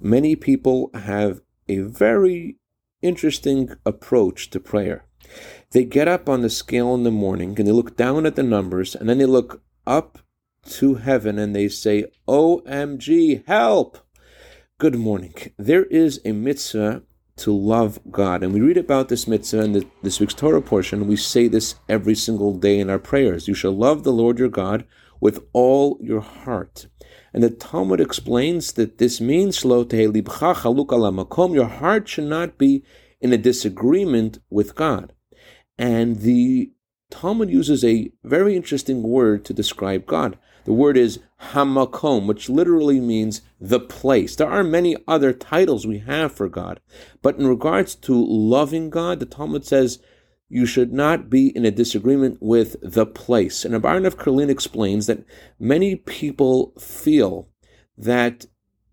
many people have a very interesting approach to prayer. They get up on the scale in the morning and they look down at the numbers and then they look up to heaven and they say, OMG, help! Good morning. There is a mitzvah to love God. And we read about this mitzvah in the, this week's Torah portion. We say this every single day in our prayers. You shall love the Lord your God with all your heart. And the Talmud explains that this means your heart should not be in a disagreement with God. And the Talmud uses a very interesting word to describe God. The word is hamakom, which literally means the place. There are many other titles we have for God, but in regards to loving God, the Talmud says you should not be in a disagreement with the place. And Aharon of Karlin explains that many people feel that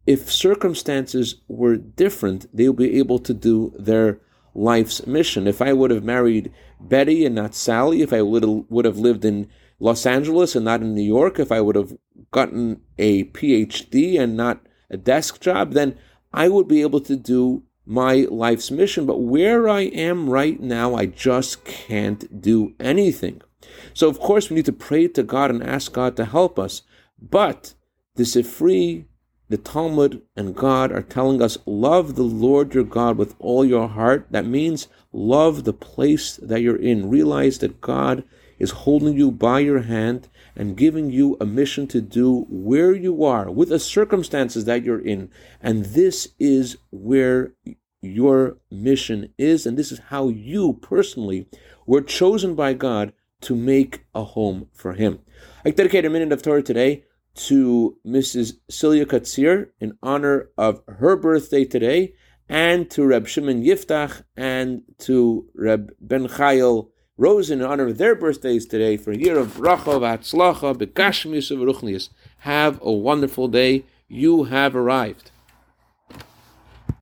if circumstances were different, they'll be able to do their life's mission. If I would have married Betty and not Sally, if I would would have lived in Los Angeles and not in New York, if I would have gotten a PhD and not a desk job, then I would be able to do my life's mission. But where I am right now, I just can't do anything. So, of course, we need to pray to God and ask God to help us. But the Sifri, the Talmud, and God are telling us love the Lord your God with all your heart. That means love the place that you're in. Realize that God is holding you by your hand and giving you a mission to do where you are with the circumstances that you're in. And this is where your mission is, and this is how you personally were chosen by God to make a home for Him. I dedicate a minute of Torah today to Mrs. Celia Katzir in honor of her birthday today, and to Reb Shimon Yiftach and to Reb Ben Chayil Rosen in honor of their birthdays today for a year of bracha, v'atzlacha, begashmius, of ruchnius. Have a wonderful day. You have arrived.